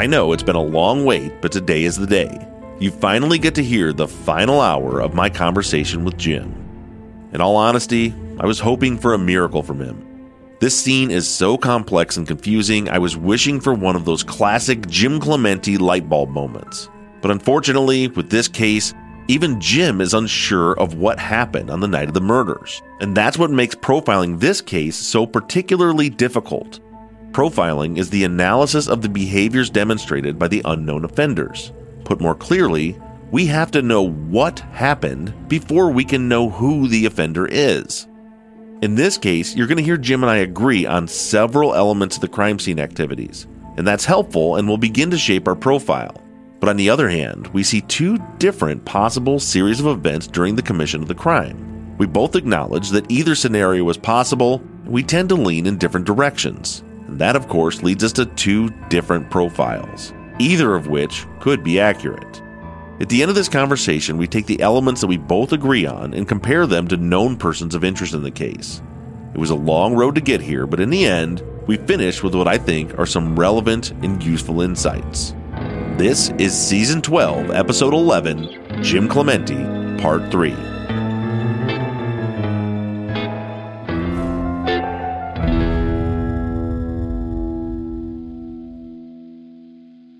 I know it's been a long wait, but today is the day. You finally get to hear the final hour of my conversation with Jim. In all honesty, I was hoping for a miracle from him. This scene is so complex and confusing, I was wishing for one of those classic Jim Clemente light bulb moments. But unfortunately, with this case, even Jim is unsure of what happened on the night of the murders. And that's what makes profiling this case so particularly difficult. Profiling is the analysis of the behaviors demonstrated by the unknown offenders. Put more clearly, we have to know what happened before we can know who the offender is. In this case, you're going to hear Jim and I agree on several elements of the crime scene activities, and that's helpful and will begin to shape our profile. But on the other hand, we see two different possible series of events during the commission of the crime. We both acknowledge that either scenario is possible, we tend to lean in different directions. And that, of course, leads us to two different profiles, either of which could be accurate. At the end of this conversation, we take the elements that we both agree on and compare them to known persons of interest in the case. It was a long road to get here, but in the end, we finish with what I think are some relevant and useful insights. This is Season 12, Episode 11 Jim Clemente, Part 3.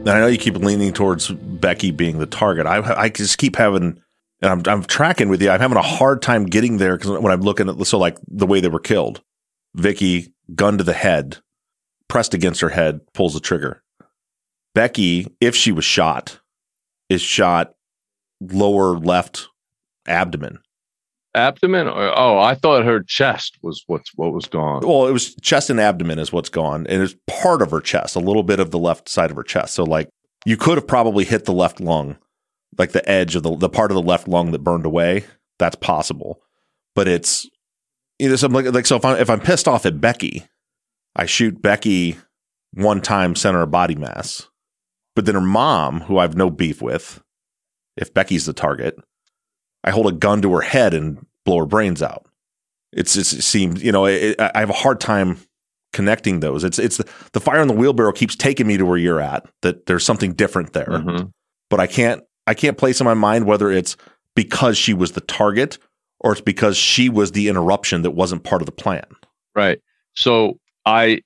And I know you keep leaning towards Becky being the target. I I just keep having, and I'm I'm tracking with you. I'm having a hard time getting there because when I'm looking at so like the way they were killed, Vicky gun to the head, pressed against her head, pulls the trigger. Becky, if she was shot, is shot lower left abdomen. Abdomen or oh i thought her chest was what's what was gone Well, it was chest and abdomen is what's gone, and it's part of her chest, a little bit of the left side of her chest. So like you could have probably hit the left lung, like the edge of the the part of the left lung that burned away. That's possible, but it's you know something like, like so if I'm if I'm pissed off at Becky, I shoot Becky one time center of body mass, but then her mom, who I've no beef with, if Becky's the target, I hold a gun to her head and blow her brains out. It's just, it seems, you know, it, I have a hard time connecting those. It's it's the, the fire on the wheelbarrow keeps taking me to where you're at. That there's something different there, Mhm. but I can't I can't place in my mind whether it's because she was the target or it's because she was the interruption that wasn't part of the plan. right so i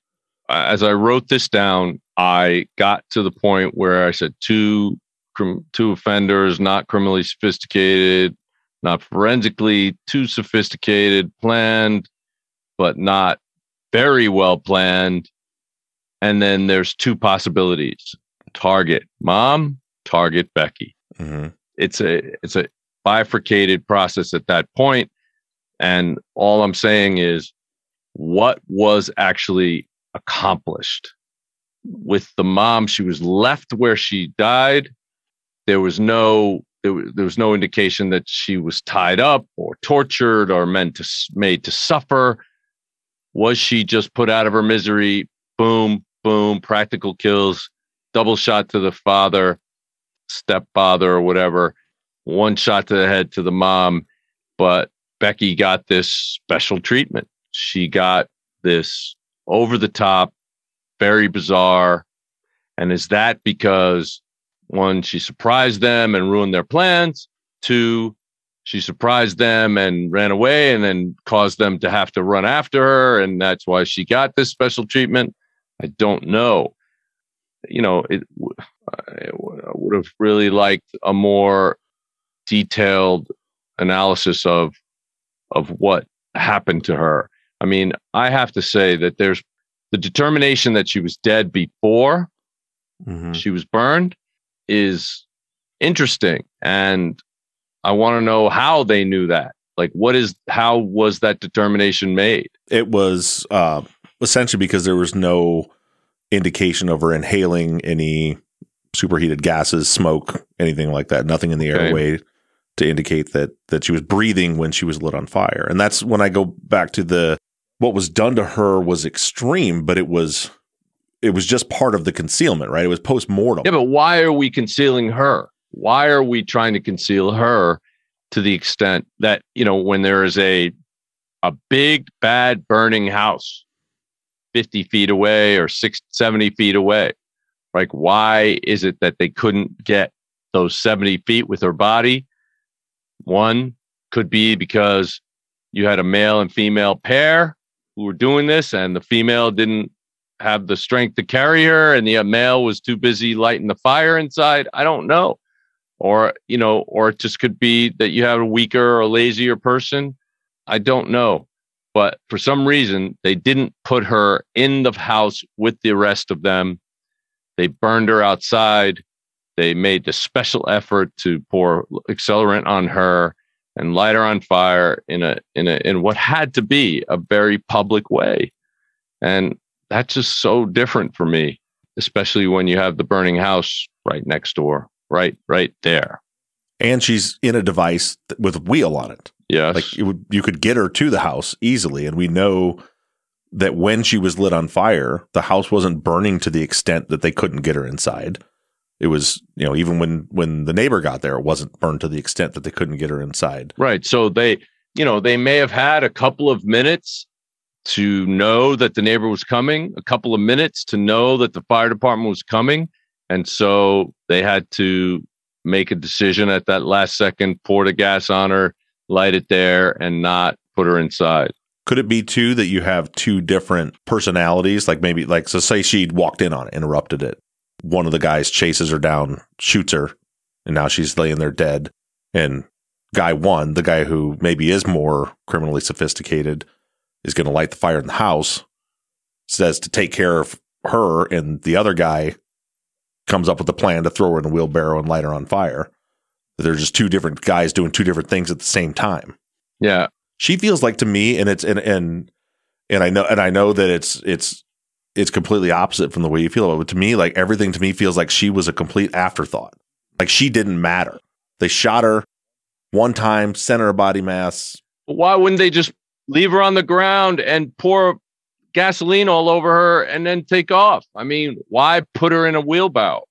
as i wrote this down i got to the point where i said two two offenders not criminally sophisticated not forensically too sophisticated planned but not very well planned. And then there's two possibilities. Target mom target becky. Mm-hmm. it's a it's a bifurcated process at that point. point and all i'm saying is what was actually accomplished? With the mom she was left where she died. There was no there was, there was no indication that she was tied up or tortured or meant to made to suffer. Was she just put out of her misery? Boom, boom, practical kills, double shot to the father, stepfather, or whatever, one shot to the head to the mom. But Becky got this special treatment. She got this over the top, very bizarre. And is that because one, she surprised them and ruined their plans. Two, she surprised them and ran away and then caused them to have to run after her. And that's why she got this special treatment. I don't know. You know, it, I would have really liked a more detailed analysis of of what happened to her. I mean, I have to say that there's the determination that she was dead before mm-hmm. she was burned is interesting. And I want to know how they knew that. Like, what is, how was that determination made? It was uh, essentially because there was no indication of her inhaling any superheated gases, smoke, anything like that. Nothing in the okay. airway to indicate that that she was breathing when she was lit on fire. And that's when I go back to the what was done to her was extreme, but it was it was just part of the concealment, right? It was post mortem. Yeah, but why are we concealing her? Why are we trying to conceal her to the extent that, you know, when there is a a big bad burning house 50 feet away or 6 70 feet away. Like why is it that they couldn't get those 70 feet with her body? One could be because you had a male and female pair who were doing this and the female didn't have the strength to carry her and the male was too busy lighting the fire inside. I don't know. Or, you know, or it just could be that you have a weaker or lazier person. I don't know. But for some reason, they didn't put her in the house with the rest of them. They burned her outside. They made the special effort to pour accelerant on her and light her on fire in a in a in what had to be a very public way. And that's just so different for me, especially when you have the burning house right next door, right, right there. And she's in a device with a wheel on it. Yes. Like would, you could get her to the house easily. And we know that when she was lit on fire, the house wasn't burning to the extent that they couldn't get her inside. It was, you know, even when when the neighbor got there, it wasn't burned to the extent that they couldn't get her inside. Right. So they, you know, they may have had a couple of minutes to know that the neighbor was coming, a couple of minutes to know that the fire department was coming. And so they had to make a decision at that last second, pour the gas on her, light it there, and not put her inside. Could it be too that you have two different personalities? Like maybe, like, so say she'd walked in on it, interrupted it. One of the guys chases her down, shoots her, and now she's laying there dead. And guy one, the guy who maybe is more criminally sophisticated, is going to light the fire in the house, says to take care of her, and the other guy comes up with a plan to throw her in a wheelbarrow and light her on fire. They're just two different guys doing two different things at the same time. Yeah. She feels like to me, and it's and and and I know and I know that it's it's it's completely opposite from the way you feel. About it. But to me, like everything to me feels like she was a complete afterthought. Like she didn't matter. They shot her one time, sent her a body mass. Why wouldn't they just leave her on the ground and pour gasoline all over her and then take off. I mean, why put her in a wheelbarrow?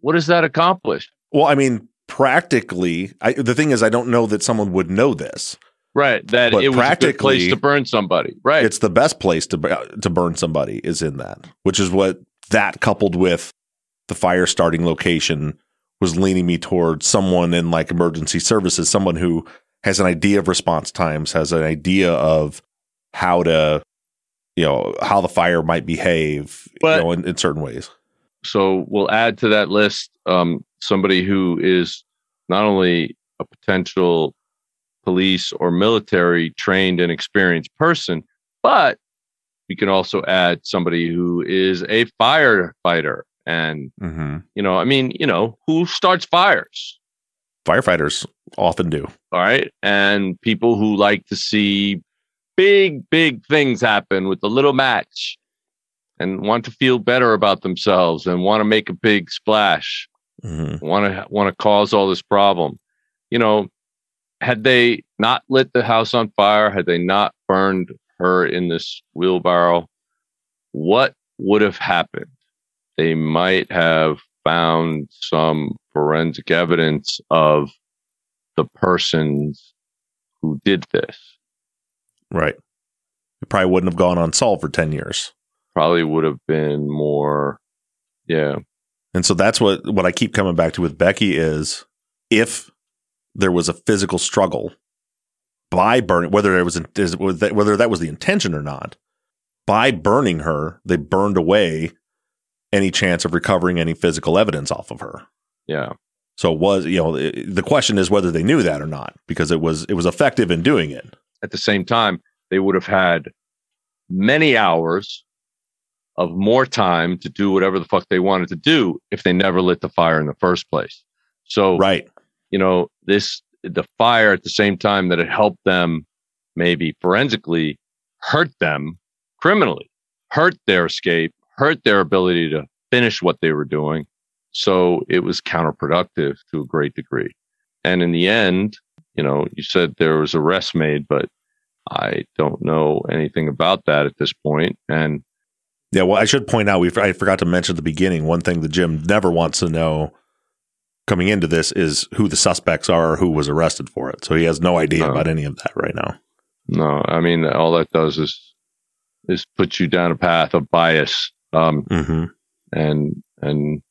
What does that accomplish? Well, I mean, practically, I, the thing is, I don't know that someone would know this. Right, that but it was a good place to burn somebody. Right, it's the best place to uh, to burn somebody is in that, which is what that coupled with the fire starting location was leaning me towards someone in like emergency services, someone who has an idea of response times, has an idea of how to, you know, how the fire might behave, but, you know, in, in certain ways. So we'll add to that list um, somebody who is not only a potential police or military trained and experienced person, but we can also add somebody who is a firefighter. And, mm-hmm. you know, I mean, you know, who starts fires? Firefighters often do. All right. And people who like to see big, big things happen with a little match and want to feel better about themselves and want to make a big splash. Mhm. want to want to cause all this problem. You know, had they not lit the house on fire, had they not burned her in this wheelbarrow, what would have happened? They might have found some forensic evidence of the persons who did this. Right. It probably wouldn't have gone unsolved for 10 years. Probably would have been more, yeah, And so that's what what I keep coming back to with Becky is if there was a physical struggle by burning whether there was whether that was the intention or not by burning her they burned away any chance of recovering any physical evidence off of her. Yeah. So it was you know it- the question is whether they knew that or not because it was it was effective in doing it. at the same time, they would have had many hours of more time to do whatever the fuck they wanted to do if they never lit the fire in the first place. So, Right. you know, this, the fire at the same time that it helped them maybe forensically hurt them criminally, hurt their escape, hurt their ability to finish what they were doing. So it was counterproductive to a great degree. And in the end, you know, you said there was arrests made, but I don't know anything about that at this point. And Yeah, well, I should point out we I forgot to mention at the beginning one thing the Jim never wants to know coming into this is who the suspects are or who was arrested for it. So he has no idea Oh. about any of that right now. no, I mean, all that does is is put you down a path of bias. Um, Mm-hmm. and and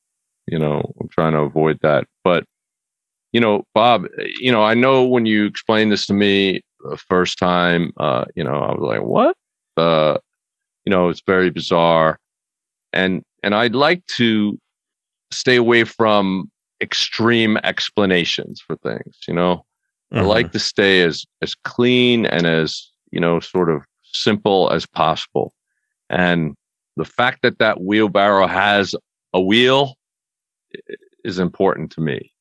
you know i'm trying to avoid that. But you know bob you know i know when you explained this to me the first time uh you know i was like what? Uh you know it's very bizarre. And and i'd like to stay away from extreme explanations for things you know? I like to stay as as clean and as you know sort of simple as possible. And the fact that that wheelbarrow has a wheel is important to me.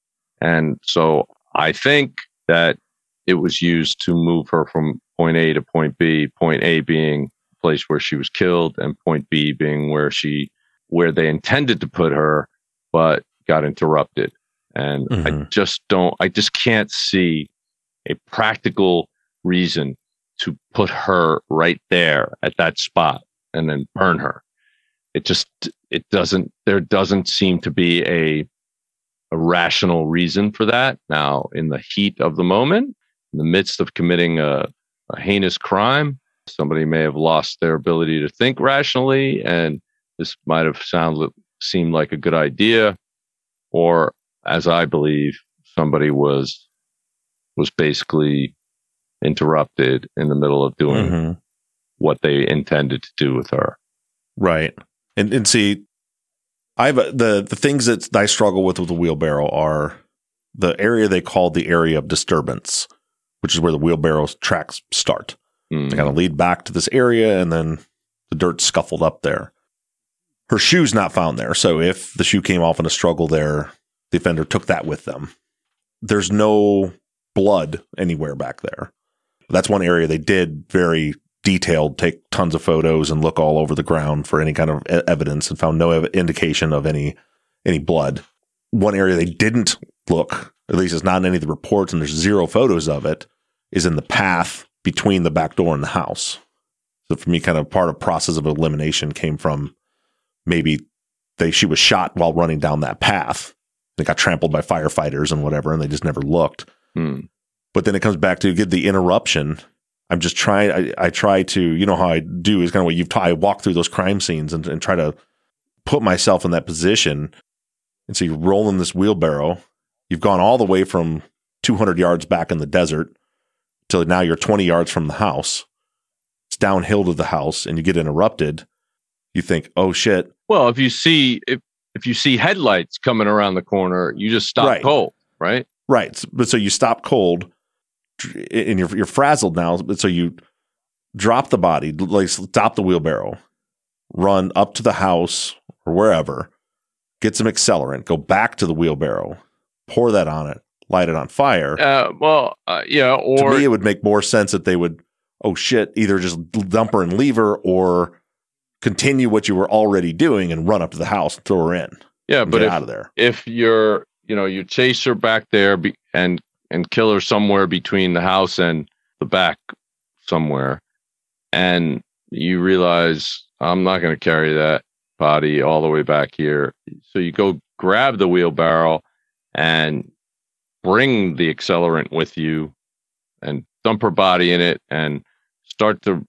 And so I think that it was used to move her from point A to point B, point A being the place where she was killed and point B being where she where they intended to put her but got interrupted. And I Mhm. just don't I just can't see a practical reason to put her right there at that spot and then burn her. It just it doesn't there doesn't seem to be a a rational reason for that. Now, in the heat of the moment, in the midst of committing a, a heinous crime, somebody may have lost their ability to think rationally, and this might have sounded seemed like a good idea, or as I believe, somebody was was basically interrupted in the middle of doing Mhm. what they intended to do with her. Right. And and see, I've the the things that I struggle with with the wheelbarrow are the area they call the area of disturbance, which is where the wheelbarrow tracks start. Mm. They kind of lead back to this area, and then the dirt scuffled up there. Her shoe's not found there, so if the shoe came off in a struggle there, the offender took that with them. There's no blood anywhere back there. That's one area they did very detailed, take tons of photos and look all over the ground for any kind of evidence, and found no ev- indication of any any blood. One area they didn't look, at least it's not in any of the reports, and there's zero photos of it, is in the path between the back door and the house. So for me, kind of part of process of elimination came from maybe they she was shot while running down that path. They got trampled by firefighters and whatever, and they just never looked. Mm. But then it comes back to get the interruption. I'm just trying. I, I try to, you know, how I do is kind of what you've. taught. I walk through those crime scenes and, and try to put myself in that position. And so you're rolling this wheelbarrow. You've gone all the way from 200 yards back in the desert till now you're 20 yards from the house. It's downhill to the house, and you get interrupted. You think, oh shit, Well, if you see if if you see headlights coming around the corner, you just stop Right. cold, right? Right. But so you stop cold and you're, you're frazzled now. So you drop the body, like stop the wheelbarrow, run up to the house or wherever, get some accelerant, go back to the wheelbarrow, pour that on it, light it on fire. Uh, well, uh, yeah, Or to me, it would make more sense that they would, oh shit, either just dump her and leave her or continue what you were already doing and run up to the house and throw her in. Yeah, but if, out of there. if you're, you know, you chase her back there be, and and kill her somewhere between the house and the back somewhere, and you realize I'm not going to carry that body all the way back here, so you go grab the wheelbarrow and bring the accelerant with you, and dump her body in it, and start to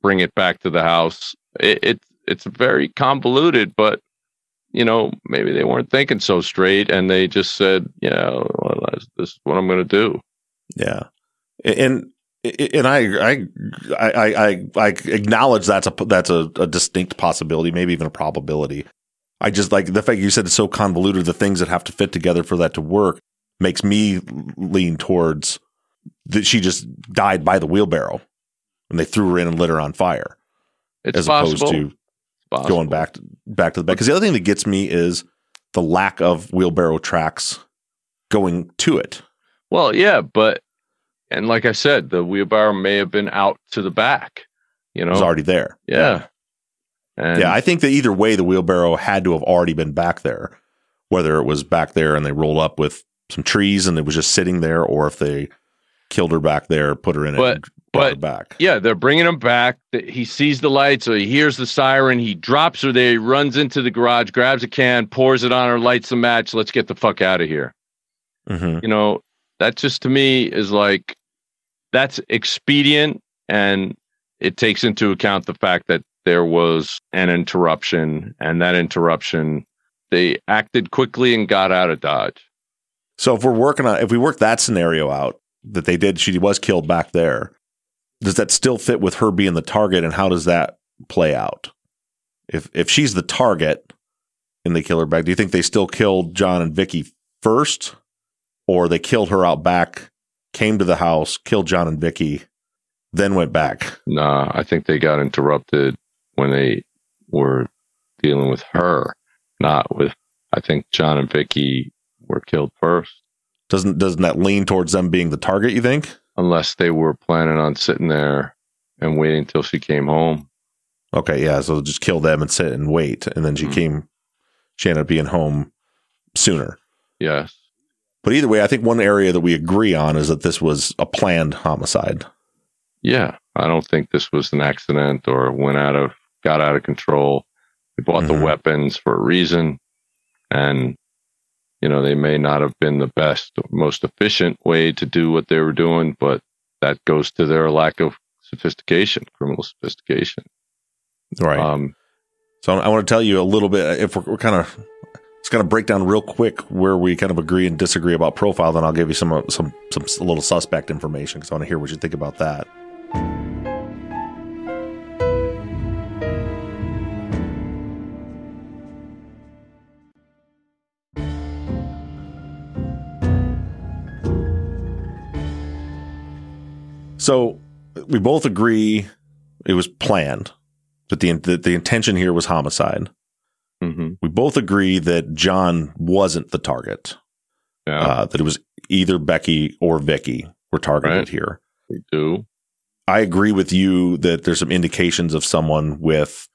bring it back to the house. It, it it's very convoluted, but you know, maybe they weren't thinking so straight and they just said, yeah, well, this is what I'm going to do. Yeah, and and I I I I, I acknowledge that's a that's a, a, distinct possibility, maybe even a probability. I just like the fact you said it's so convoluted. The things that have to fit together for that to work makes me lean towards that she just died by the wheelbarrow and they threw her in and lit her on fire, it's as possible. opposed to going back to, back to the back. Because the other thing that gets me is the lack of wheelbarrow tracks going to it. Well, yeah, but and like I said, the wheelbarrow may have been out to the back. You know, It was already there. yeah. And yeah, I think that either way, the wheelbarrow had to have already been back there. Whether it was back there and they rolled up with some trees and it was just sitting there, or if they killed her back there, put her in it, But- her but- back. yeah, they're bringing him back. He sees the lights, so he hears the siren. He drops her there. He runs into the garage, grabs a can, pours it on her, lights the match. Let's get the fuck out of here. hmm you know that just to me is like that's expedient and it takes into account the fact that there was an interruption and that interruption they acted quickly and got out of dodge So if we're working on, if we work that scenario out, that they did, she was killed back there. Does that still fit with her being the target, and how does that play out? If if she's the target and they kill her back, do you think they still killed John and Vicky first, or they killed her out back, came to the house, killed John and Vicky, then went back? nah i think they got interrupted when they were dealing with her not with i think john and vicky were killed first Doesn't doesn't that lean towards them being the target? You think? Unless they were planning on sitting there and waiting till she came home Okay, yeah. So just kill them and sit and wait, and then she Mhm. came. She ended up being home sooner. yes But either way, I think one area that we agree on is that this was a planned homicide. Yeah, I don't think this was an accident or went out of got out of control. They bought Mhm. the weapons for a reason, and you know they may not have been the best, most efficient way to do what they were doing, but that goes to their lack of sophistication, criminal sophistication. Right. Um, so I want to tell you a little bit. If we're, we're kind of, it's going to break down real quick where we kind of agree and disagree about profile. Then I'll give you some uh, some some a little suspect information because I want to hear what you think about that. We both agree it was planned that the that the intention here was homicide. mhm, We both agree that John wasn't the target. Yeah, Uh, that it was either Becky or Vicky were targeted Right. here. we do. I agree with you that there's some indications of someone with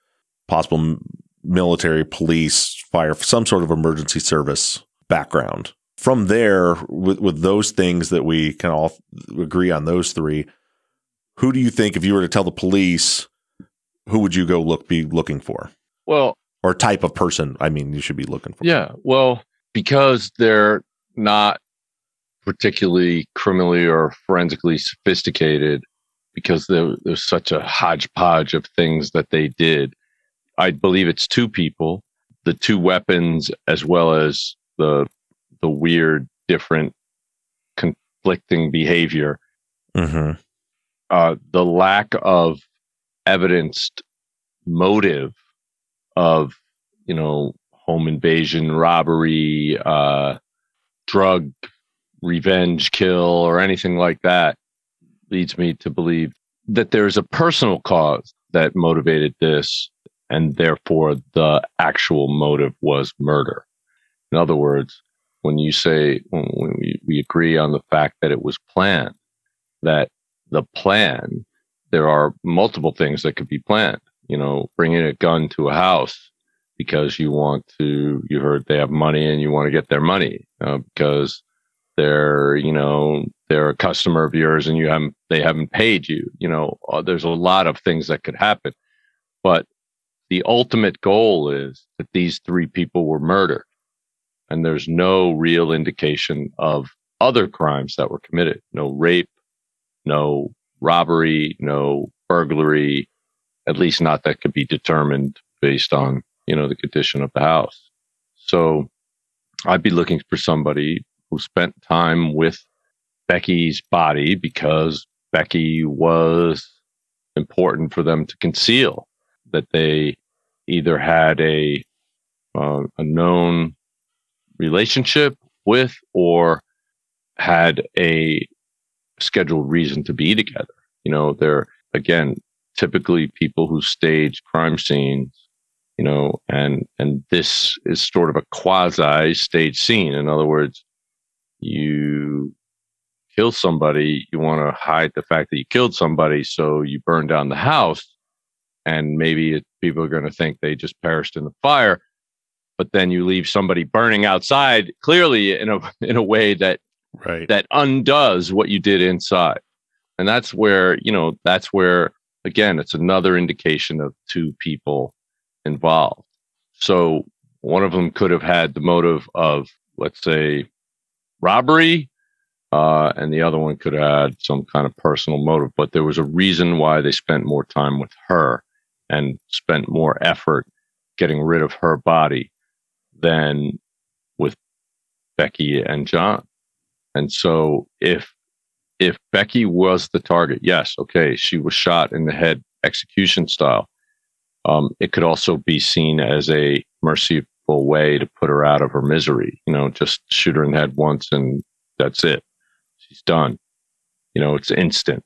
possible military, police, fire, some sort of emergency service background. From there, with, with those things that we can all agree on, those three, who do you think, if you were to tell the police, who would you go look be looking for, Well, or type of person? I mean, you should be looking for. Yeah, well, because they're not particularly criminally or forensically sophisticated, because there, there's such a hodgepodge of things that they did. I believe it's two people, the two weapons, as well as the the weird, different, conflicting behavior. hmm Uh, the lack of evidenced motive of you know home invasion robbery uh drug revenge kill or anything like that leads me to believe that there's a personal cause that motivated this and therefore the actual motive was murder. In other words when you say when we, we agree on the fact that it was planned that the plan there are multiple things that could be planned you know bringing a gun to a house because you want to, you heard they have money and you want to get their money uh, because they're, you know, they're a customer of yours and you haven't, they haven't paid you. You know, uh, there's a lot of things that could happen. But the ultimate goal is that these three people were murdered and there's no real indication of other crimes that were committed. No rape, no robbery, no burglary, at least not that could be determined based on, you know, the condition of the house. So I'd be looking for somebody who spent time with Becky's body because Becky was important for them to conceal that they either had a uh, a known relationship with or had a scheduled reason to be together. You know, they're again typically people who stage crime scenes, you know, and and this is sort of a quasi stage scene. In other words, you kill somebody, you want to hide the fact that you killed somebody, so you burn down the house, and maybe it, people are going to think they just perished in the fire. But then you leave somebody burning outside, clearly in a in a way that Right. that undoes what you did inside. And that's where, you know, that's where, again, it's another indication of two people involved. So one of them could have had the motive of, let's say, robbery, uh, and the other one could have had some kind of personal motive. But there was a reason why they spent more time with her and spent more effort getting rid of her body than with Becky and John. And so if if Becky was the target, yes, okay, she was shot in the head execution style. Um, it could also be seen as a merciful way to put her out of her misery. You know, just shoot her in the head once and that's it. She's done. You know, it's instant.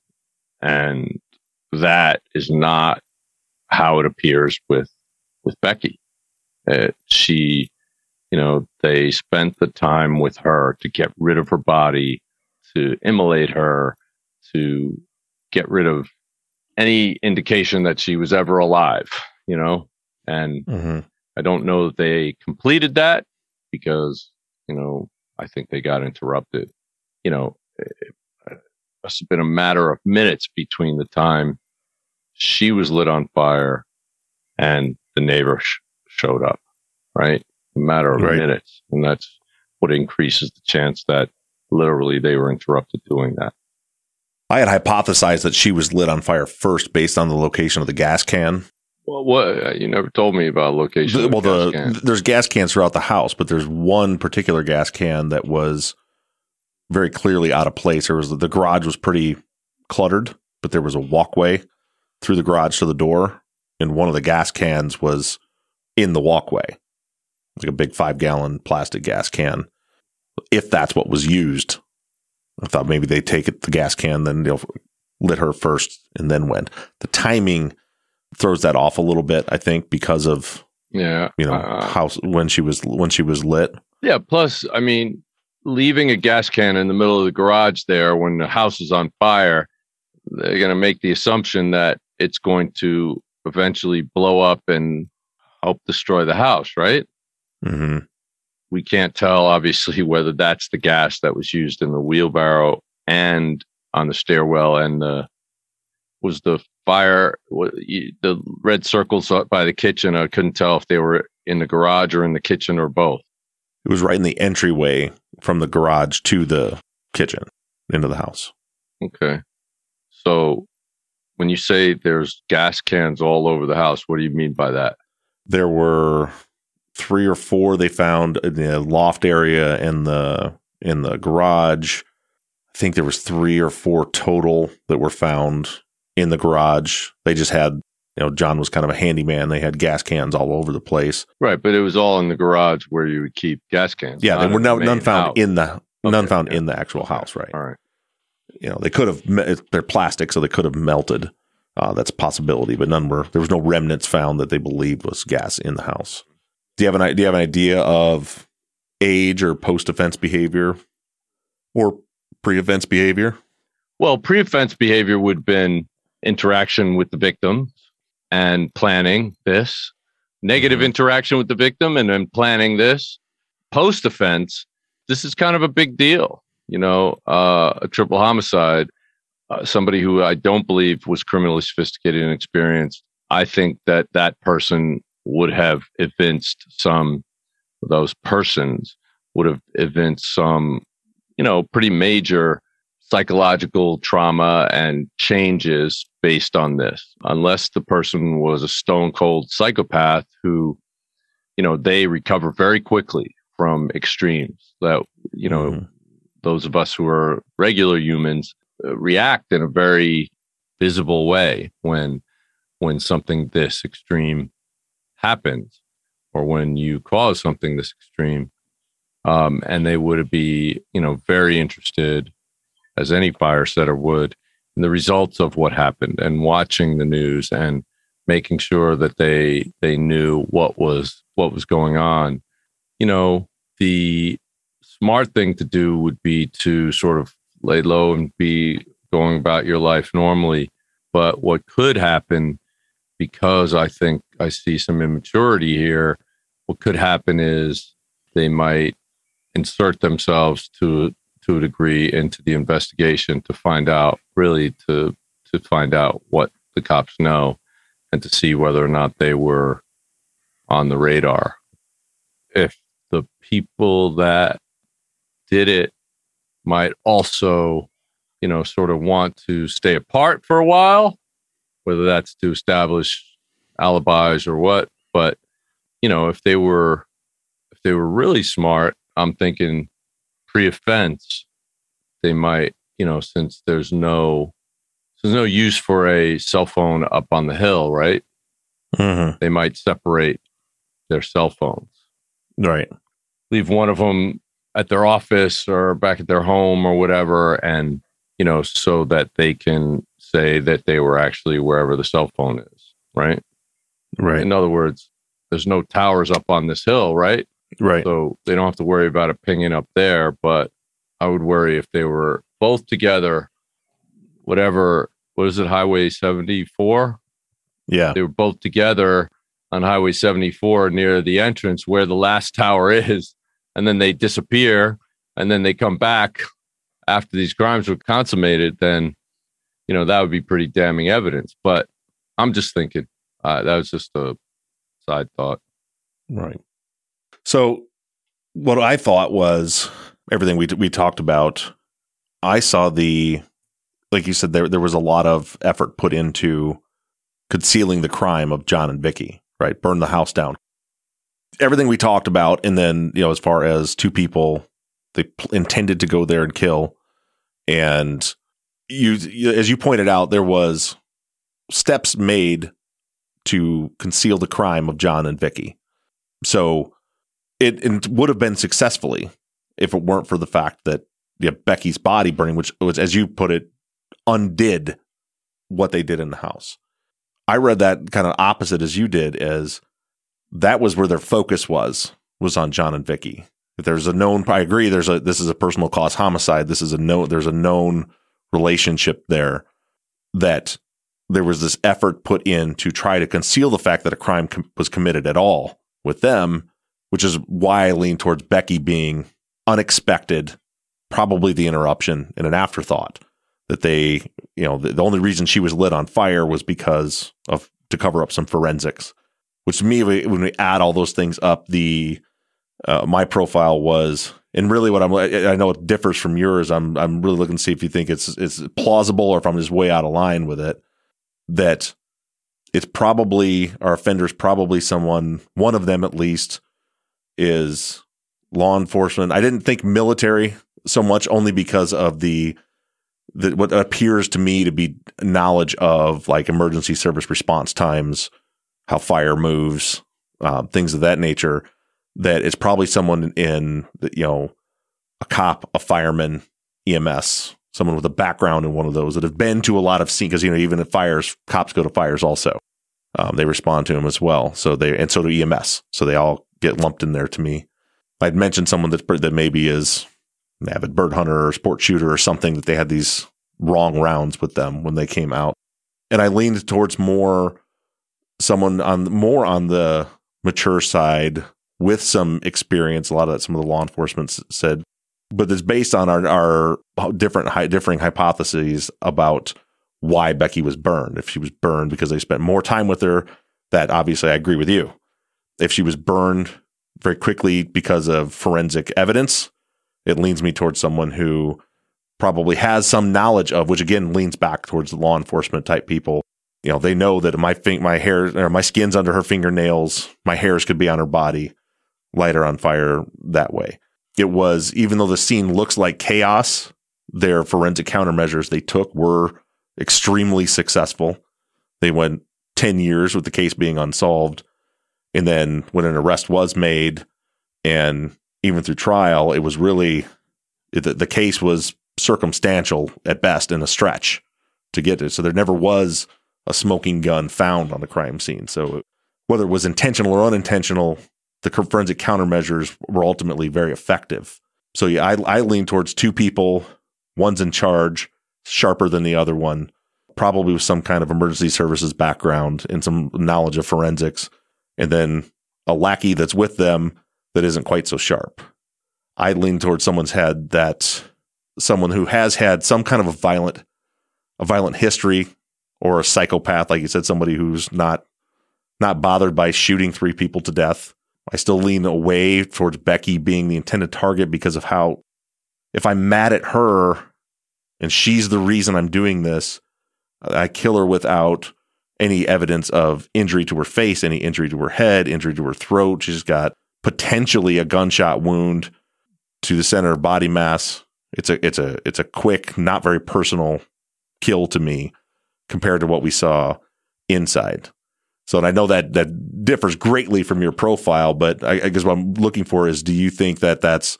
And that is not how it appears with with Becky. Uh, she you know, they spent the time with her to get rid of her body, to immolate her, to get rid of any indication that she was ever alive, you know? And hmm I don't know that they completed that because, you know, I think they got interrupted. You know, it must have been a matter of minutes between the time she was lit on fire and the neighbor sh- showed up, right? A matter of Right. minutes. And that's what increases the chance that literally they were interrupted doing that. I had hypothesized that she was lit on fire first based on the location of the gas can. Well, what uh, you never told me about location. of well, gas the, can. there's gas cans throughout the house, but there's one particular gas can that was very clearly out of place. There was the garage was pretty cluttered, but there was a walkway through the garage to the door, and one of the gas cans was in the walkway, like a big five gallon plastic gas can. If that's what was used, I thought maybe they take it the gas can, then they'll lit her first and then went. The timing throws that off a little bit, I think, because of yeah, you know uh, how when she was when she was lit. Yeah. Plus, I mean, leaving a gas can in the middle of the garage there when the house is on fire, they're going to make the assumption that it's going to eventually blow up and help destroy the house, right? Mm-hmm. We can't tell, obviously, whether that's the gas that was used in the wheelbarrow and on the stairwell and the was the fire the red circles by the kitchen i couldn't tell if they were in the garage or in the kitchen or both It was right in the entryway from the garage to the kitchen into the house. Okay. So when you say there's gas cans all over the house, what do you mean by that? There were three or four they found in the loft area and the in the garage. I think there was three or four total that were found in the garage. They just had, you know, John was kind of a handyman. They had gas cans all over the place. Right, but it was all in the garage where you would keep gas cans. Yeah, there were in the none found house. in the none found yeah. in the actual Okay, house. Right. All right. you know they could have they're plastic so they could have melted uh, that's a possibility but none were there was no remnants found that they believed was gas in the house do you have an do you have an idea of age or post offense behavior or pre offense behavior Well, pre-offense behavior would have been interaction with the victims and planning this, negative Mhm. interaction with the victim and then planning this post offense, this is kind of a big deal. You know, uh, a triple homicide, uh, somebody who I don't believe was criminally sophisticated and experienced. I think that that person would have evinced some, those persons would have evinced some, you know, pretty major psychological trauma and changes based on this, unless the person was a stone cold psychopath who, you know, they recover very quickly from extremes that, you know, Mhm. those of us who are regular humans uh, react in a very visible way when when something this extreme happens or when you cause something this extreme um, and they would be you know very interested as any fire setter would in the results of what happened and watching the news and making sure that they they knew what was what was going on. You know the smart thing to do would be to sort of lay low and be going about your life normally but what could happen because i think i see some immaturity here what could happen is they might insert themselves to to a degree into the investigation to find out really to to find out what the cops know and to see whether or not they were on the radar. If the people that did it might also you know sort of want to stay apart for a while whether that's to establish alibis or what but you know if they were if they were really smart i'm thinking pre-offense they might you know since there's no there's no use for a cell phone up on the hill right Mhm. they might separate their cell phones Right. leave one of them at their office or back at their home or whatever and you know so that they can say that they were actually wherever the cell phone is right Right. in other words there's no towers up on this hill right Right. so they don't have to worry about it pinging up there but i would worry if they were both together whatever what is it highway 74 Yeah. they were both together on Highway 74 near the entrance where the last tower is, and then they disappear, and then they come back after these crimes were consummated, then you know that would be pretty damning evidence. But I'm just thinking uh, that was just a side thought. Right. So, what I thought was everything we we talked about. I saw the, like you said, there there was a lot of effort put into concealing the crime of John and Vicky. Right, burn the house down. Everything we talked about, and then you know, as far as two people they intended to go there and kill, and you, as you pointed out, there was steps made to conceal the crime of John and Vicky. So it, it would have been successfully if it weren't for the fact that Becky's body burning, which was, as you put it, undid what they did in the house. I read that kind of opposite as you did, as that was where their focus was was on John and Vicky. If there's a known, I agree. There's a this is a personal cause homicide. This is a no. There's a known relationship there that there was this effort put in to try to conceal the fact that a crime com- was committed at all with them, which is why I lean towards Becky being unexpected, probably the interruption and an afterthought that they, you know, the, the only reason she was lit on fire was because of to cover up some forensics. Which to me, when we add all those things up, the uh, my profile was, and really what I'm, I know it differs from yours. I'm, I'm really looking to see if you think it's it's plausible or if I'm just way out of line with it. That it's probably our offender's probably someone, one of them at least, is law enforcement. I didn't think military so much only because of the the what appears to me to be knowledge of like emergency service response times, how fire moves, uh, things of that nature. That it's probably someone in you know a cop, a fireman, EMS, someone with a background in one of those that have been to a lot of scenes because you know even at fires, cops go to fires also. Um, they respond to them as well. So they and so do EMS. So they all get lumped in there to me. I'd mentioned someone that that maybe is an avid bird hunter or sport shooter or something that they had these wrong rounds with them when they came out. And I leaned towards more someone on more on the mature side with some experience. A lot of that, some of the law enforcement said, but it's based on our, our uh, different, differing hypotheses about why Becky was burned. If she was burned because they spent more time with her, that obviously I agree with you. If she was burned very quickly because of forensic evidence, it leans me towards someone who probably has some knowledge of, which again leans back towards law enforcement type people. You know, they know that my my hair or my skin's under her fingernails, my hairs could be on her body, light her on fire that way. It was even though the scene looks like chaos, their forensic countermeasures they took were extremely successful. They went 10 years with the case being unsolved. And then when an arrest was made and even through trial, it was really the, the case was circumstantial at best in a stretch to get it. So there never was a smoking gun found on the crime scene. So whether it was intentional or unintentional, the forensic countermeasures were ultimately very effective. So yeah, I, I lean towards two people. One's in charge, sharper than the other one, probably with some kind of emergency services background and some knowledge of forensics, and then a lackey that's with them that isn't quite so sharp. I lean towards someone's head that someone who has had some kind of a violent a violent history or a psychopath, like you said, somebody who's not not bothered by shooting three people to death. I still lean away towards Becky being the intended target because of how if I'm mad at her and she's the reason I'm doing this, I kill her without any evidence of injury to her face, any injury to her head, injury to her throat. She's got potentially a gunshot wound to the center of body mass. It's a it's a it's a quick, not very personal kill to me compared to what we saw inside. So, and I know that that differs greatly from your profile, but I, I guess what I'm looking for is: Do you think that that's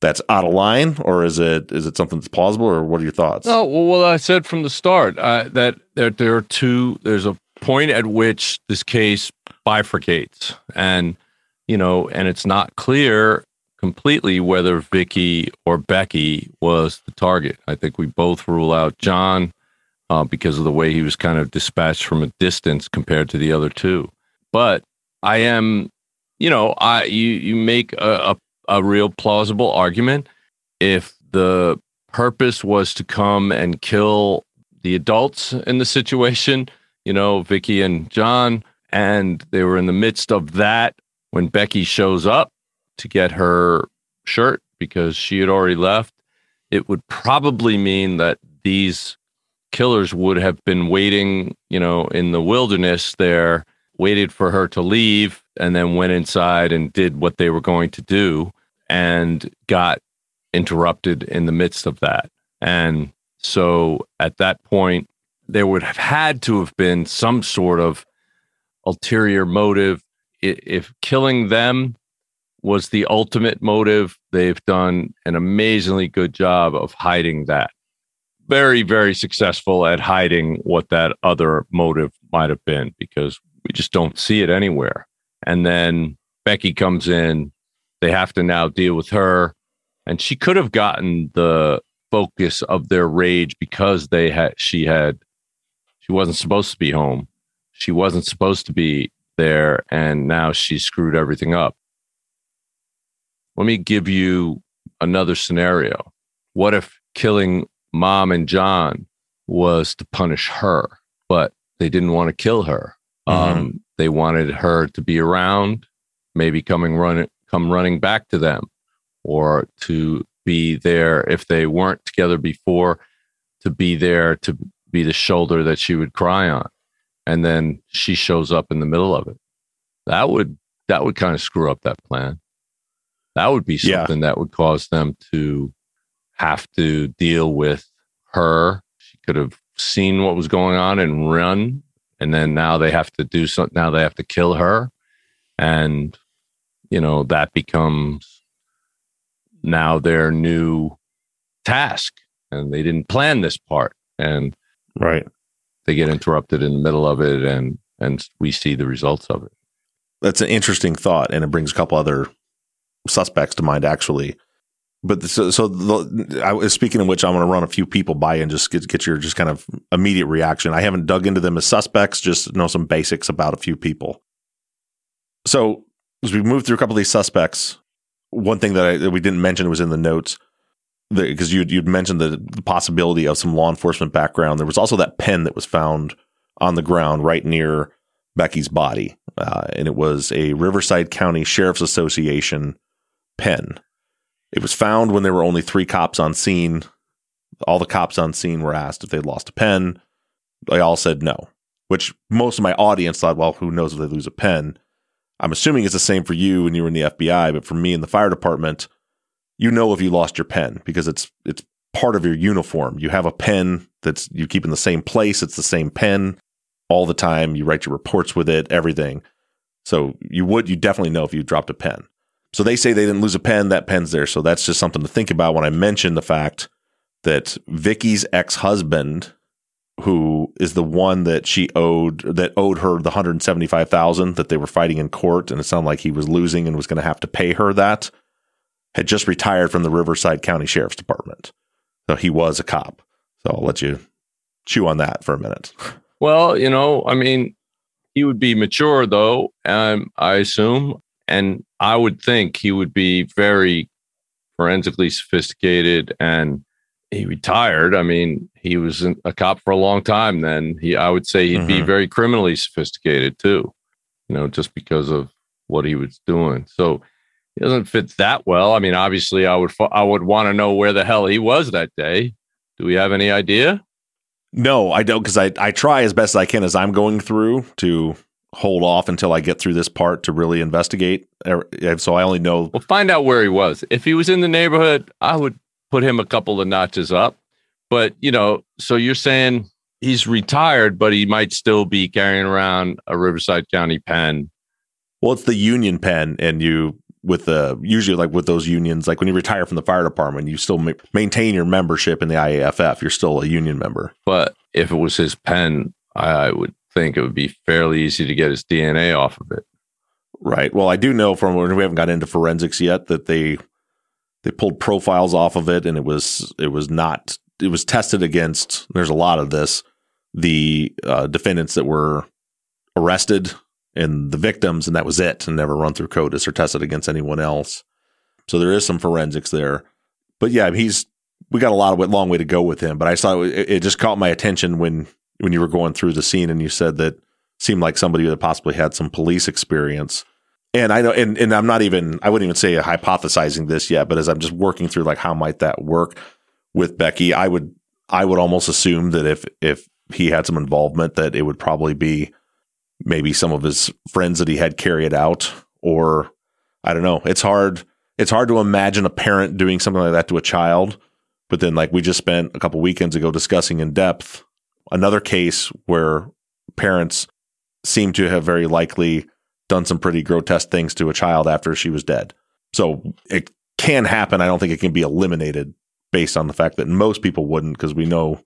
that's out of line, or is it is it something that's plausible, or what are your thoughts? No, well, I said from the start uh, that there there are two. There's a point at which this case bifurcates, and you know, and it's not clear completely whether Vicky or Becky was the target. I think we both rule out John uh, because of the way he was kind of dispatched from a distance compared to the other two. But I am, you know, I you you make a, a a real plausible argument. If the purpose was to come and kill the adults in the situation, you know, Vicky and John, and they were in the midst of that when Becky shows up to get her shirt because she had already left, it would probably mean that these killers would have been waiting, you know, in the wilderness there, waited for her to leave, and then went inside and did what they were going to do and got interrupted in the midst of that. And so at that point, there would have had to have been some sort of ulterior motive. If killing them was the ultimate motive, they've done an amazingly good job of hiding that. Very, very successful at hiding what that other motive might have been because we just don't see it anywhere. And then Becky comes in, they have to now deal with her. And she could have gotten the focus of their rage because they had, she had, she wasn't supposed to be home. She wasn't supposed to be there. And now she screwed everything up. Let me give you another scenario. What if killing mom and John was to punish her, but they didn't want to kill her? Mm-hmm. Um, they wanted her to be around, maybe coming running, come running back to them or to be there if they weren't together before to be there to be the shoulder that she would cry on and then she shows up in the middle of it that would that would kind of screw up that plan that would be something yeah. that would cause them to have to deal with her she could have seen what was going on and run and then now they have to do something now they have to kill her and you know, that becomes now their new task. And they didn't plan this part. And right. They get interrupted in the middle of it and and we see the results of it. That's an interesting thought, and it brings a couple other suspects to mind, actually. But so, so the, I speaking of which, I'm going to run a few people by and just get, get your just kind of immediate reaction. I haven't dug into them as suspects, just know some basics about a few people. So as we move through a couple of these suspects, one thing that, I, that we didn't mention was in the notes because you'd, you'd mentioned the, the possibility of some law enforcement background. There was also that pen that was found on the ground right near Becky's body, uh, and it was a Riverside County Sheriff's Association pen. It was found when there were only three cops on scene. All the cops on scene were asked if they'd lost a pen. They all said no, which most of my audience thought, well, who knows if they lose a pen? I'm assuming it's the same for you when you were in the FBI, but for me in the fire department, you know if you lost your pen because it's it's part of your uniform. You have a pen that's you keep in the same place. It's the same pen all the time. You write your reports with it, everything. So you would you definitely know if you dropped a pen. So they say they didn't lose a pen. That pen's there. So that's just something to think about when I mention the fact that Vicky's ex husband who is the one that she owed that owed her the 175,000 that they were fighting in court and it sounded like he was losing and was going to have to pay her that had just retired from the Riverside County Sheriff's Department. So he was a cop. So I'll let you chew on that for a minute. Well, you know, I mean, he would be mature though, um, I assume, and I would think he would be very forensically sophisticated and he retired. I mean, he was a cop for a long time. Then he, I would say, he'd mm-hmm. be very criminally sophisticated too. You know, just because of what he was doing. So he doesn't fit that well. I mean, obviously, I would, I would want to know where the hell he was that day. Do we have any idea? No, I don't, because I I try as best as I can as I'm going through to hold off until I get through this part to really investigate. Er, so I only know. We'll find out where he was. If he was in the neighborhood, I would put him a couple of notches up. But, you know, so you're saying he's retired, but he might still be carrying around a Riverside County pen. Well, it's the union pen, and you with the usually like with those unions, like when you retire from the fire department, you still ma- maintain your membership in the IAFF. You're still a union member. But if it was his pen, I would think it would be fairly easy to get his DNA off of it. Right. Well, I do know from we haven't got into forensics yet that they they pulled profiles off of it and it was it was not it was tested against there's a lot of this the uh, defendants that were arrested and the victims and that was it and never run through CODIS or tested against anyone else so there is some forensics there but yeah he's we got a lot of long way to go with him but i saw it, it just caught my attention when when you were going through the scene and you said that seemed like somebody that possibly had some police experience and I know, and, and I'm not even, I wouldn't even say hypothesizing this yet, but as I'm just working through like how might that work with Becky, I would, I would almost assume that if, if he had some involvement, that it would probably be maybe some of his friends that he had carry it out, or I don't know. It's hard, it's hard to imagine a parent doing something like that to a child. But then, like we just spent a couple weekends ago discussing in depth another case where parents seem to have very likely done some pretty grotesque things to a child after she was dead. So it can happen. I don't think it can be eliminated based on the fact that most people wouldn't, because we know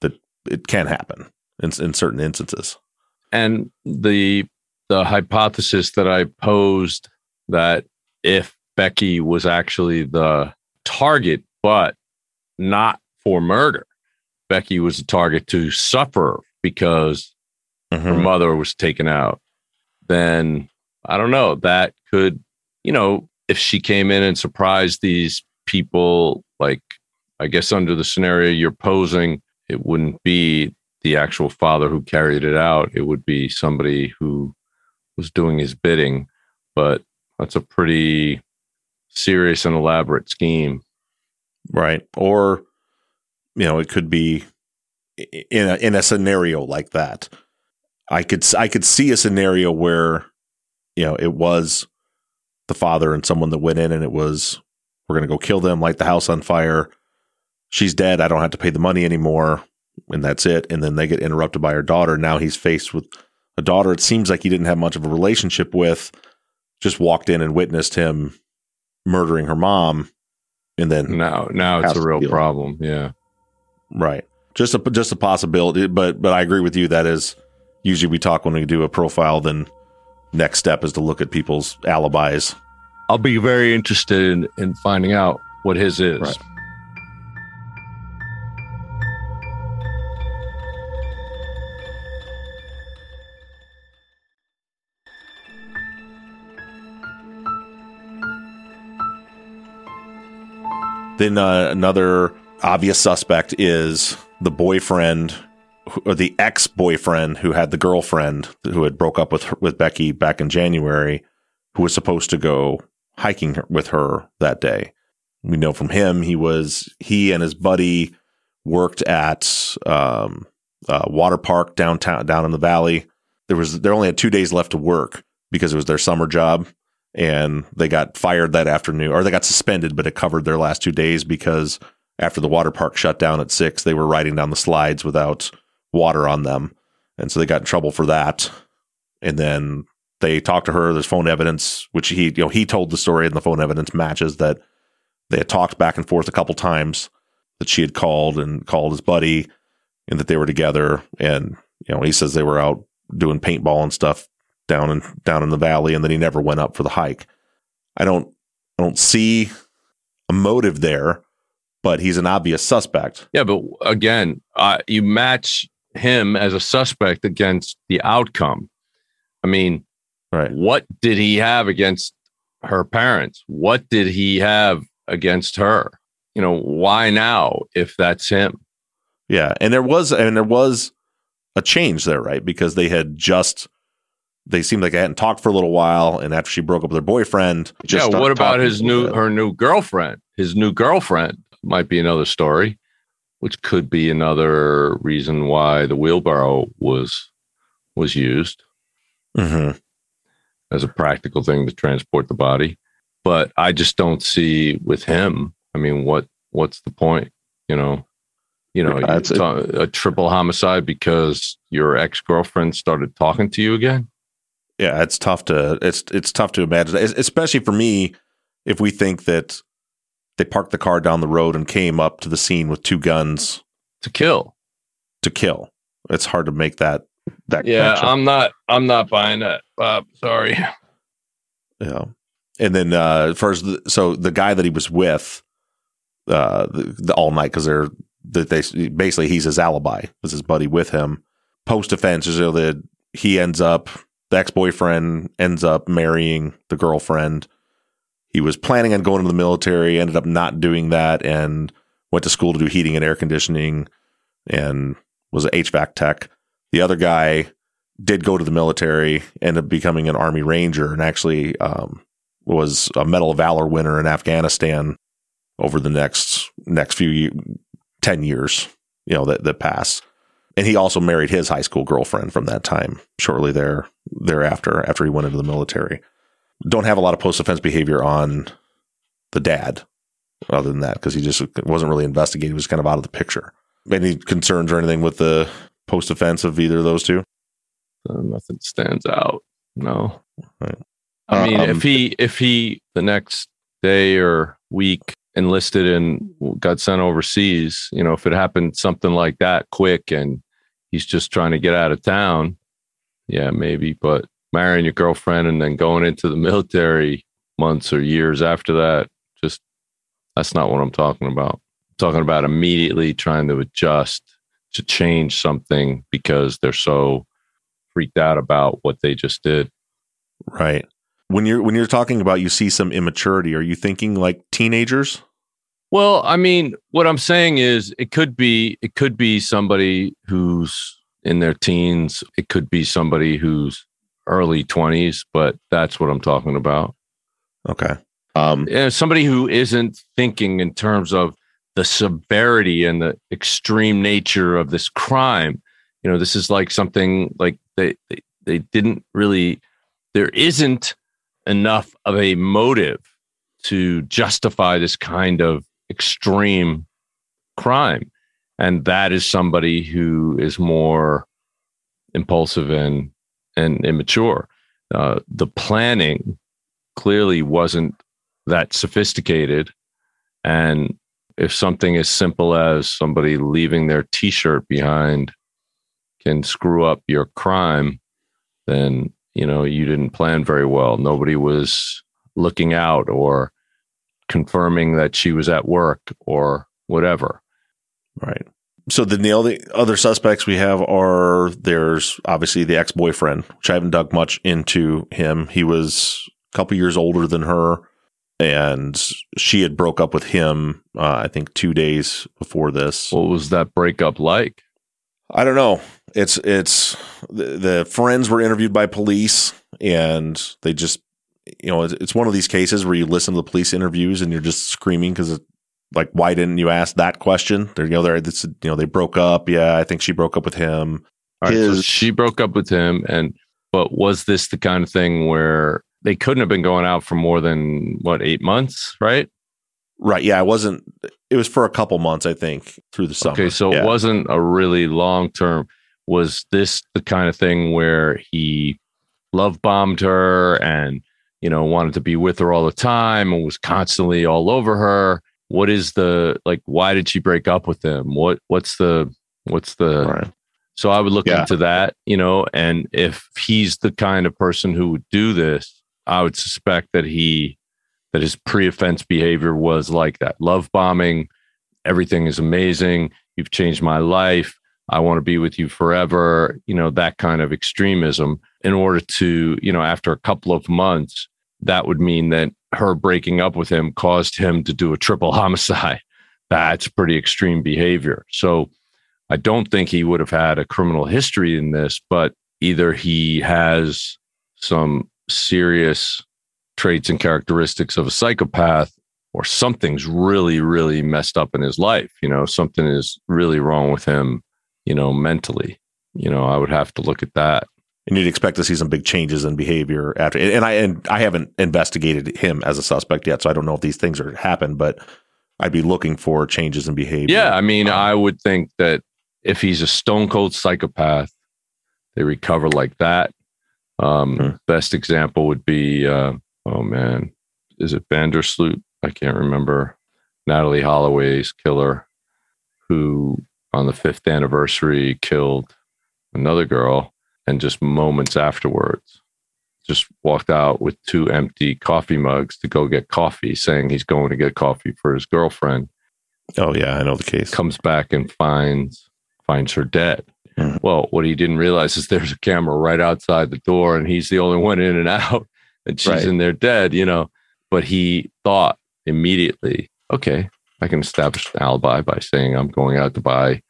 that it can happen in, in certain instances. And the the hypothesis that I posed that if Becky was actually the target, but not for murder, Becky was a target to suffer because mm-hmm. her mother was taken out then I don't know. That could, you know, if she came in and surprised these people, like I guess under the scenario you're posing, it wouldn't be the actual father who carried it out. It would be somebody who was doing his bidding. But that's a pretty serious and elaborate scheme. Right. Or, you know, it could be in a, in a scenario like that I could I could see a scenario where you know it was the father and someone that went in and it was we're going to go kill them, light the house on fire. She's dead. I don't have to pay the money anymore, and that's it. And then they get interrupted by her daughter. Now he's faced with a daughter. It seems like he didn't have much of a relationship with. Just walked in and witnessed him murdering her mom, and then now now it's a real problem. Yeah, Right. Just a just a possibility, but but I agree with you. That is usually we talk when we do a profile. Then next step is to look at people's alibis. I'll be very interested in, in finding out what his is. Right. Then uh, another obvious suspect is the boyfriend or the ex-boyfriend who had the girlfriend who had broke up with with Becky back in January, who was supposed to go hiking with her that day. We know from him he was he and his buddy worked at um, water park downtown down in the valley. There was they only had two days left to work because it was their summer job, and they got fired that afternoon or they got suspended, but it covered their last two days because after the water park shut down at six, they were riding down the slides without water on them. And so they got in trouble for that. And then they talked to her. There's phone evidence, which he, you know, he told the story and the phone evidence matches that they had talked back and forth a couple times that she had called and called his buddy and that they were together. And, you know, he says they were out doing paintball and stuff down in, down in the valley. And then he never went up for the hike. I don't, I don't see a motive there, but he's an obvious suspect. Yeah. But again, uh, you match him as a suspect against the outcome. I mean, right. what did he have against her parents? What did he have against her? You know, why now if that's him? Yeah, and there was and there was a change there, right? Because they had just they seemed like they hadn't talked for a little while, and after she broke up with her boyfriend, yeah. What about his new her new girlfriend? His new girlfriend might be another story which could be another reason why the wheelbarrow was was used mm-hmm. as a practical thing to transport the body. But I just don't see with him. I mean, what what's the point? You know, you know, yeah, it's a, a triple homicide because your ex girlfriend started talking to you again. Yeah, it's tough to it's it's tough to imagine, especially for me. If we think that they parked the car down the road and came up to the scene with two guns to kill. To kill. It's hard to make that that Yeah, connection. I'm not I'm not buying that, Bob. Sorry. Yeah. And then uh first so the guy that he was with uh the, the all night cuz they're that they basically he's his alibi. Was his buddy with him. Post offense is so that he ends up the ex-boyfriend ends up marrying the girlfriend he was planning on going to the military, ended up not doing that, and went to school to do heating and air conditioning, and was an HVAC tech. The other guy did go to the military, ended up becoming an Army Ranger, and actually um, was a Medal of Valor winner in Afghanistan over the next next few ten years. You know that that pass. And he also married his high school girlfriend from that time. Shortly there thereafter, after he went into the military don't have a lot of post offense behavior on the dad other than that because he just wasn't really investigating. He was kind of out of the picture. Any concerns or anything with the post offense of either of those two? Uh, nothing stands out. No. Right. I mean, um, if he if he the next day or week enlisted and got sent overseas, you know, if it happened something like that quick and he's just trying to get out of town, yeah, maybe. But marrying your girlfriend and then going into the military months or years after that. Just that's not what I'm talking about. I'm talking about immediately trying to adjust to change something because they're so freaked out about what they just did. Right. When you're when you're talking about you see some immaturity, are you thinking like teenagers? Well, I mean, what I'm saying is it could be it could be somebody who's in their teens. It could be somebody who's early 20s, but that's what I'm talking about. Okay. Um, yeah, somebody who isn't thinking in terms of the severity and the extreme nature of this crime. You know, this is like something like they, they, they didn't really, there isn't enough of a motive to justify this kind of extreme crime. And that is somebody who is more impulsive and and immature. Uh, the planning clearly wasn't that sophisticated. And if something as simple as somebody leaving their t shirt behind can screw up your crime, then, you know, you didn't plan very well. Nobody was looking out or confirming that she was at work or whatever. Right so the nail the other suspects we have are there's obviously the ex boyfriend, which I haven't dug much into him. He was a couple years older than her. and she had broke up with him. Uh, I think two days before this. What was that breakup like? I don't know. It's it's the, the friends were interviewed by police, and they just you know it's, it's one of these cases where you listen to the police interviews and you're just screaming because like why didn't you ask that question? They're you know they're this, you know they broke up. Yeah, I think she broke up with him. All right, so she broke up with him, and but was this the kind of thing where they couldn't have been going out for more than what eight months, right? Right. Yeah, it wasn't. It was for a couple months, I think, through the summer. Okay, so yeah. it wasn't a really long term. Was this the kind of thing where he love bombed her and you know wanted to be with her all the time and was constantly all over her? What is the like? Why did she break up with him? What what's the what's the Right. So I would look Yeah. into that, you know, and if he's the kind of person who would do this, I would suspect that he that his pre-offense behavior was like that. Love bombing, everything is amazing. You've changed my life. I want to be with you forever, you know, that kind of extremism in order to, you know, after a couple of months, that would mean that her breaking up with him caused him to do a triple homicide. That's pretty extreme behavior. So I don't think he would have had a criminal history in this, but either he has some serious traits and characteristics of a psychopath or something's really, really messed up in his life. You know, something is really wrong with him, you know, mentally. You know, I would have to look at that. And you'd expect to see some big changes in behavior after. And I and I haven't investigated him as a suspect yet, so I don't know if these things are happened. But I'd be looking for changes in behavior. Yeah. I mean, Um, I would think that if he's a stone cold psychopath, they recover like that. Um, Hmm. Best example would be, uh, oh man, is it van der Sloot? I can't remember. Natalee Holloway's killer, who on the fifth anniversary killed another girl, and just moments afterwards, just walked out with two empty coffee mugs to go get coffee, saying he's going to get coffee for his girlfriend Oh yeah, I know the case. comes back and finds finds her dead. Mhm. Well, what he didn't realize is there's a camera right outside the door, and he's the only one in and out, and she's Right. in there dead. You know, but he thought immediately, okay, I can establish an alibi by saying I'm going out to buy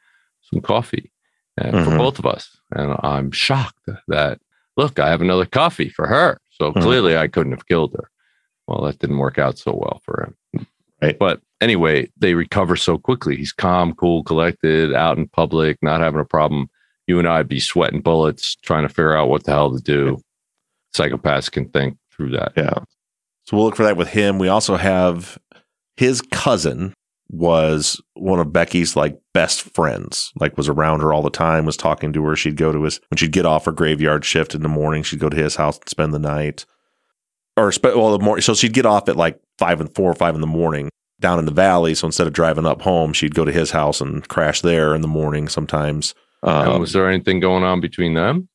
some coffee uh, for Mhm. both of us, and I'm shocked that look, I have another coffee for her. So Mhm. clearly, I couldn't have killed her. Well, that didn't work out so well for him. Right. But anyway, they recover so quickly. He's calm, cool, collected, out in public, not having a problem. You and I'd be sweating bullets trying to figure out what the hell to do. Psychopaths can think through that. Yeah. So we'll look for that with him. We also have his cousin was one of Becky's like best friends, like was around her all the time, was talking to her. She'd go to his, when she'd get off her graveyard shift in the morning, she'd go to his house and spend the night. Or, spe- well, the morning. So she'd get off at like five and four or five in the morning down in the valley. So instead of driving up home, she'd go to his house and crash there in the morning sometimes. Um, was there anything going on between them?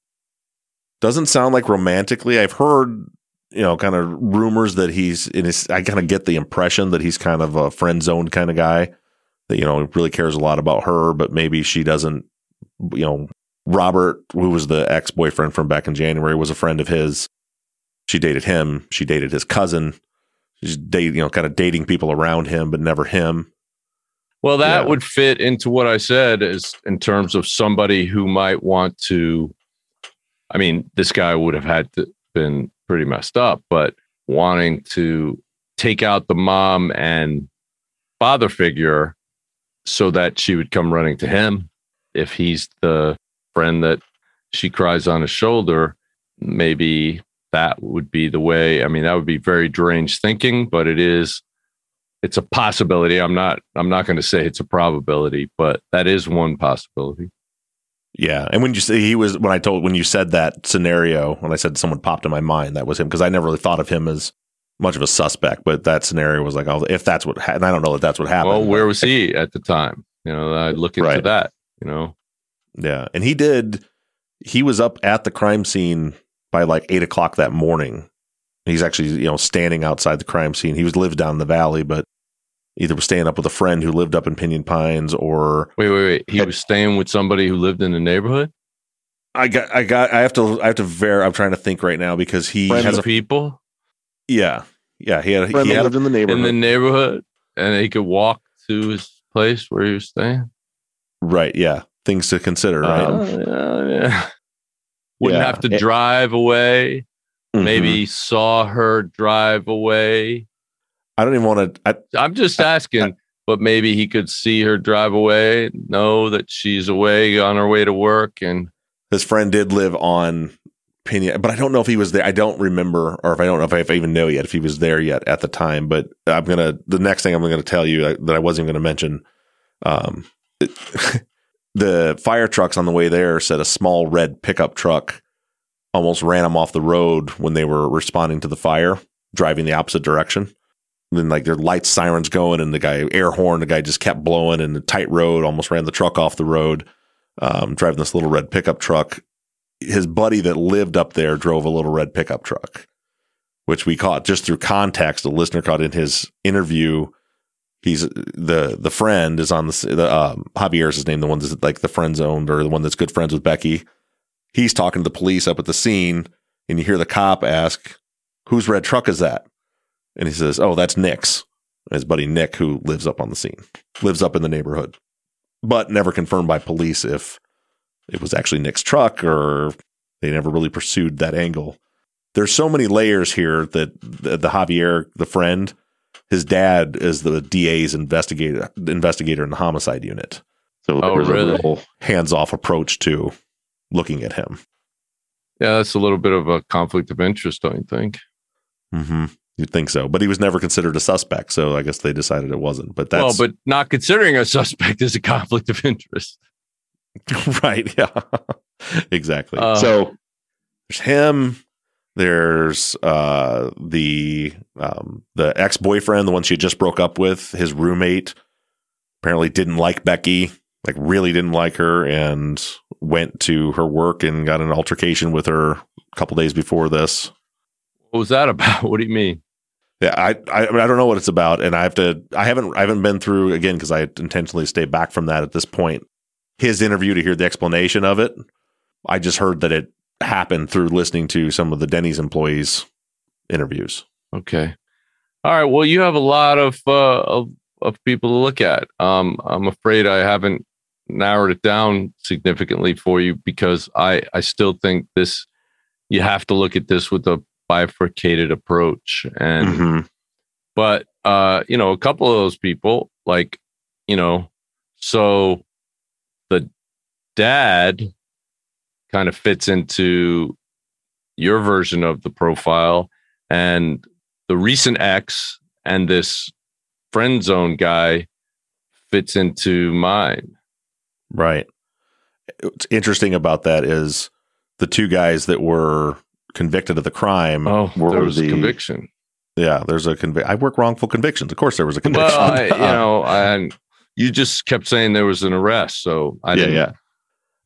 doesn't sound like romantically. I've heard, you know, kind of rumors that he's in his, I kind of get the impression that he's kind of a friend zone kind of guy that, you know, really cares a lot about her, but maybe she doesn't, you know, Robert, who was the ex boyfriend from back in January, was a friend of his. She dated him. She dated his cousin. She's date, you know, kind of dating people around him, but never him. Well, that Yeah. would fit into what I said is in terms of somebody who might want to. I mean, this guy would have had to been pretty messed up, but wanting to take out the mom and father figure so that she would come running to him. If he's the friend that she cries on his shoulder maybe that would be the way. I mean that would be very deranged thinking but it is it's a possibility. I'm not i'm not going to say it's a probability but that is one possibility Yeah. And when you say he was, when I told, when you said that scenario, when I said someone popped in my mind, that was him because I never really thought of him as much of a suspect, but that scenario was like, oh, if that's what, ha- and I don't know that that's what happened. well where was he at the time you know i look into Right. that you know Yeah. And he did, he was up at the crime scene by like eight o'clock that morning. He's actually, you know, standing outside the crime scene. He was lived down in the valley, but either was staying up with a friend who lived up in Pinyon Pines or wait wait wait he was staying with somebody who lived in the neighborhood I got, I got, I have to, I have to ver, I'm trying to think right now because he friends has a, people yeah, Yeah, he had Friend he that had lived in the neighborhood. in the neighborhood, and he could walk to his place where he was staying. right. Yeah, things to consider. Right. Uh, yeah, yeah. Wouldn't Yeah. have to drive away. Mhm. Maybe saw her drive away. I don't even want to. I, I'm just asking, but maybe he could see her drive away, know that she's away on her way to work, and his friend did live on Pena, but I don't know if he was there. I don't remember, or if I don't know if I, if I even know yet if he was there yet at the time. But I'm gonna the next thing I'm gonna tell you uh, that I wasn't going to mention. Um, it- the fire trucks on the way there said a small red pickup truck almost ran them off the road when they were responding to the fire, driving the opposite direction. Then like their lights, sirens going, and the guy air horn, the guy just kept blowing, and the tight road almost ran the truck off the road. Um, driving this little red pickup truck. His buddy that lived up there drove a little red pickup truck, which we caught just through context. The listener caught in his interview. He's the the friend is on the the um, Javier's his name, the one that's like the friend zoned or the one that's good friends with Becky. He's talking to the police up at the scene, and you hear the cop ask, "Whose red truck is that?" And he says, "Oh, that's Nick's." His buddy Nick, who lives up on the scene, lives up in the neighborhood, but never confirmed by police if it was actually Nick's truck or they never really pursued that angle. There's so many layers here that the, the Javier, the friend, his dad is the DA's investigator investigator in the homicide unit. So Oh, there's really? a real Hands off approach to looking at him. yeah, that's a little bit of a conflict of interest, don't you think? Mm-hmm. You'd think so, but he was never considered a suspect, so I guess they decided it wasn't. But that's well, but not considering a suspect is a conflict of interest. right. Yeah, exactly. Uh, so there's him. There's uh, the um, the ex boyfriend, the one she just broke up with. His roommate apparently didn't like Becky, like really didn't like her, and went to her work and got an altercation with her a couple days before this. What was that about? What do you mean? Yeah, I, I I don't know what it's about, and I have to. I haven't I haven't been through again because I intentionally stay back from that at this point. His interview to hear the explanation of it. I just heard that it happened through listening to some of the Denny's employees' interviews. Okay. All right. Well, you have a lot of uh, of, of people to look at. Um, I'm afraid I haven't narrowed it down significantly for you because I I still think this you have to look at this with a bifurcated approach and Mhm. but uh you know a couple of those people like you know so the dad kind of fits into your version of the profile and the recent ex and this friend zone guy fits into mine Right. What's interesting about that is the two guys that were convicted of the crime. oh Were there was a the- conviction Yeah, there's a convic. I work wrongful convictions. Of course, there was a conviction. well I, you Uh, know and you just kept saying there was an arrest so i yeah, didn't yeah.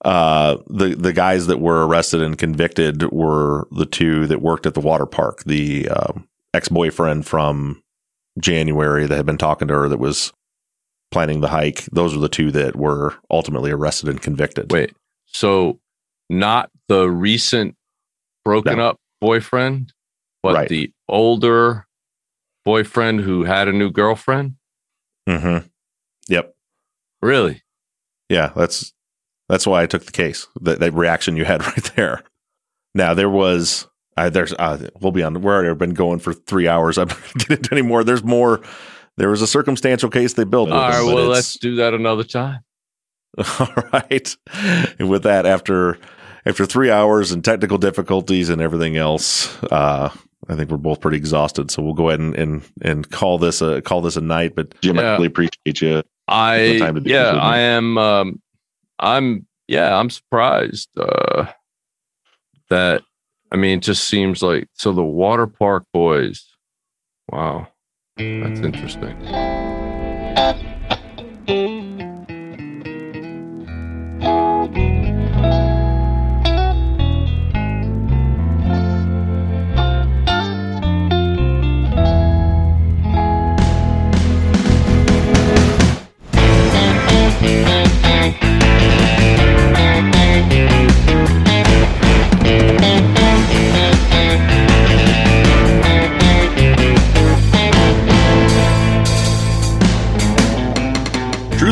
Uh, the the guys that were arrested and convicted were the two that worked at the water park. The um, ex boyfriend from January that had been talking to her that was planning the hike. Those were the two that were ultimately arrested and convicted. Wait, so not the recent broken No. up boyfriend, but Right. the older boyfriend who had a new girlfriend? Mm-hmm. Yep. Really? Yeah, that's that's why I took the case. That that reaction you had right there. Now there was uh, there's uh, we'll be on. We're already been going for three hours. I'm not get into any more. There's more. There was a circumstantial case they built. All right. Well, let's do that another time. All right. And with that, after after three hours and technical difficulties and everything else, uh, I think we're both pretty exhausted. So we'll go ahead and and, and call this a call this a night. But Jim, Yeah. I really appreciate you. I time yeah, this with me. I am um I'm yeah, I'm surprised uh that I mean it just seems like so the water park boys. Wow. That's interesting.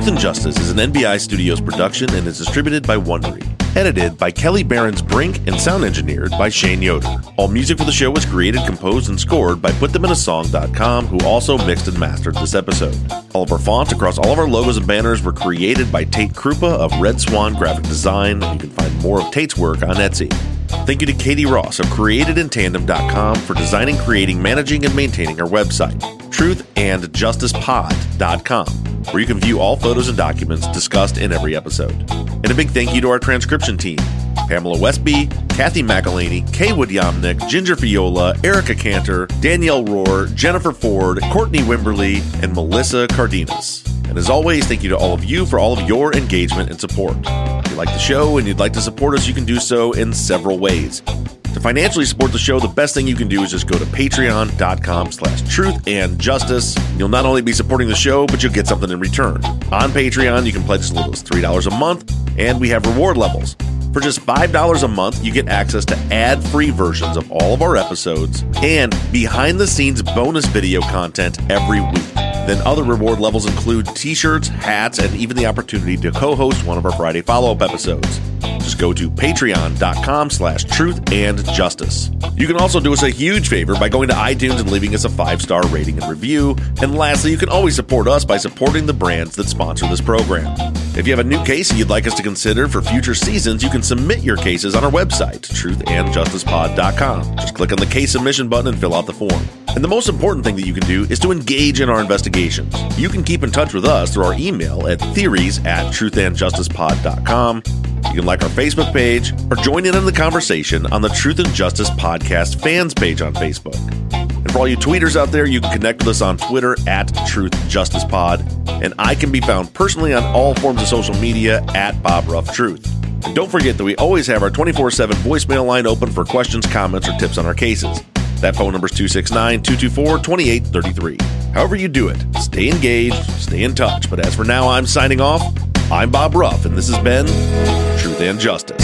Truth and Justice is an NBI Studios production and is distributed by Wondery. Edited by Kelly Barons Brink and sound engineered by Shane Yoder. All music for the show was created, composed, and scored by PutThemInASong.com, who also mixed and mastered this episode. All of our fonts across all of our logos and banners were created by Tate Krupa of Red Swan Graphic Design. You can find more of Tate's work on Etsy. Thank you to Katie Ross of CreatedInTandem.com for designing, creating, managing, and maintaining our website, TruthAndJusticePod.com, where you can view all photos and documents discussed in every episode. And a big thank you to our transcription team Pamela Westby, Kathy McElhaney, Kaywood Yomnick, Ginger Fiola, Erica Cantor, Danielle Rohr, Jennifer Ford, Courtney Wimberly, and Melissa Cardenas. And as always, thank you to all of you for all of your engagement and support. If you like the show and you'd like to support us, you can do so in several ways. To financially support the show, the best thing you can do is just go to patreon.com slash truth and justice. You'll not only be supporting the show, but you'll get something in return. On Patreon, you can pledge as little as $3 a month, and we have reward levels. For just $5 a month, you get access to ad free versions of all of our episodes and behind the scenes bonus video content every week. Then other reward levels include t-shirts, hats, and even the opportunity to co-host one of our Friday follow-up episodes. Just go to patreon.com slash truth and justice. You can also do us a huge favor by going to iTunes and leaving us a five-star rating and review. And lastly, you can always support us by supporting the brands that sponsor this program. If you have a new case you'd like us to consider for future seasons, you can submit your cases on our website, truthandjusticepod.com. Just click on the case submission button and fill out the form. And the most important thing that you can do is to engage in our investigations. You can keep in touch with us through our email at theories at truthandjusticepod.com. You can like our Facebook page or join in on the conversation on the Truth and Justice Podcast fans page on Facebook. And for all you tweeters out there, you can connect with us on Twitter at Truth Justice Pod. And I can be found personally on all forms of social media at Bob Ruff Truth. And don't forget that we always have our 24 7 voicemail line open for questions, comments, or tips on our cases. That phone number is 269 224 2833. However, you do it, stay engaged, stay in touch. But as for now, I'm signing off. I'm Bob Ruff, and this has been Truth and Justice.